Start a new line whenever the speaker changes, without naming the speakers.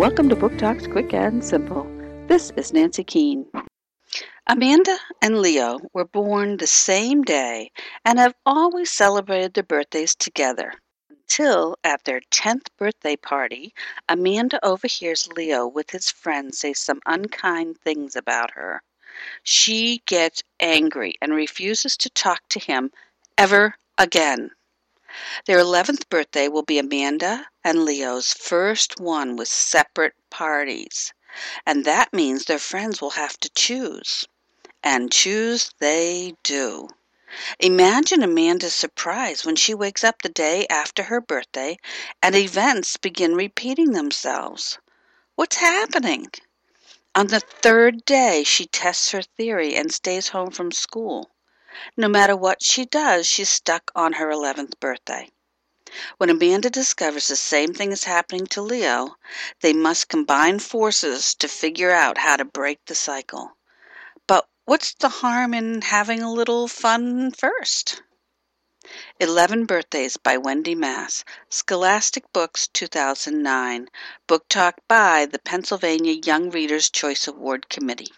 Welcome to Book Talks Quick and Simple. This is Nancy Keene. Amanda and Leo were born the same day and have always celebrated their birthdays together. Until at their 10th birthday party, Amanda overhears Leo with his friends say some unkind things about her. She gets angry and refuses to talk to him ever again. Their 11th birthday will be Amanda and Leo's first one with separate parties, and that means their friends will have to choose. And choose they do. Imagine Amanda's surprise when she wakes up the day after her birthday and events begin repeating themselves. What's happening? On the third day, she tests her theory and stays home from school. No matter what she does, she's stuck on her 11th birthday. When Amanda discovers the same thing is happening to Leo, they must combine forces to figure out how to break the cycle. But what's the harm in having a little fun first? Eleven Birthdays by Wendy Mass, Scholastic Books, 2009. Book Talk by the Pennsylvania Young Readers' Choice Award Committee.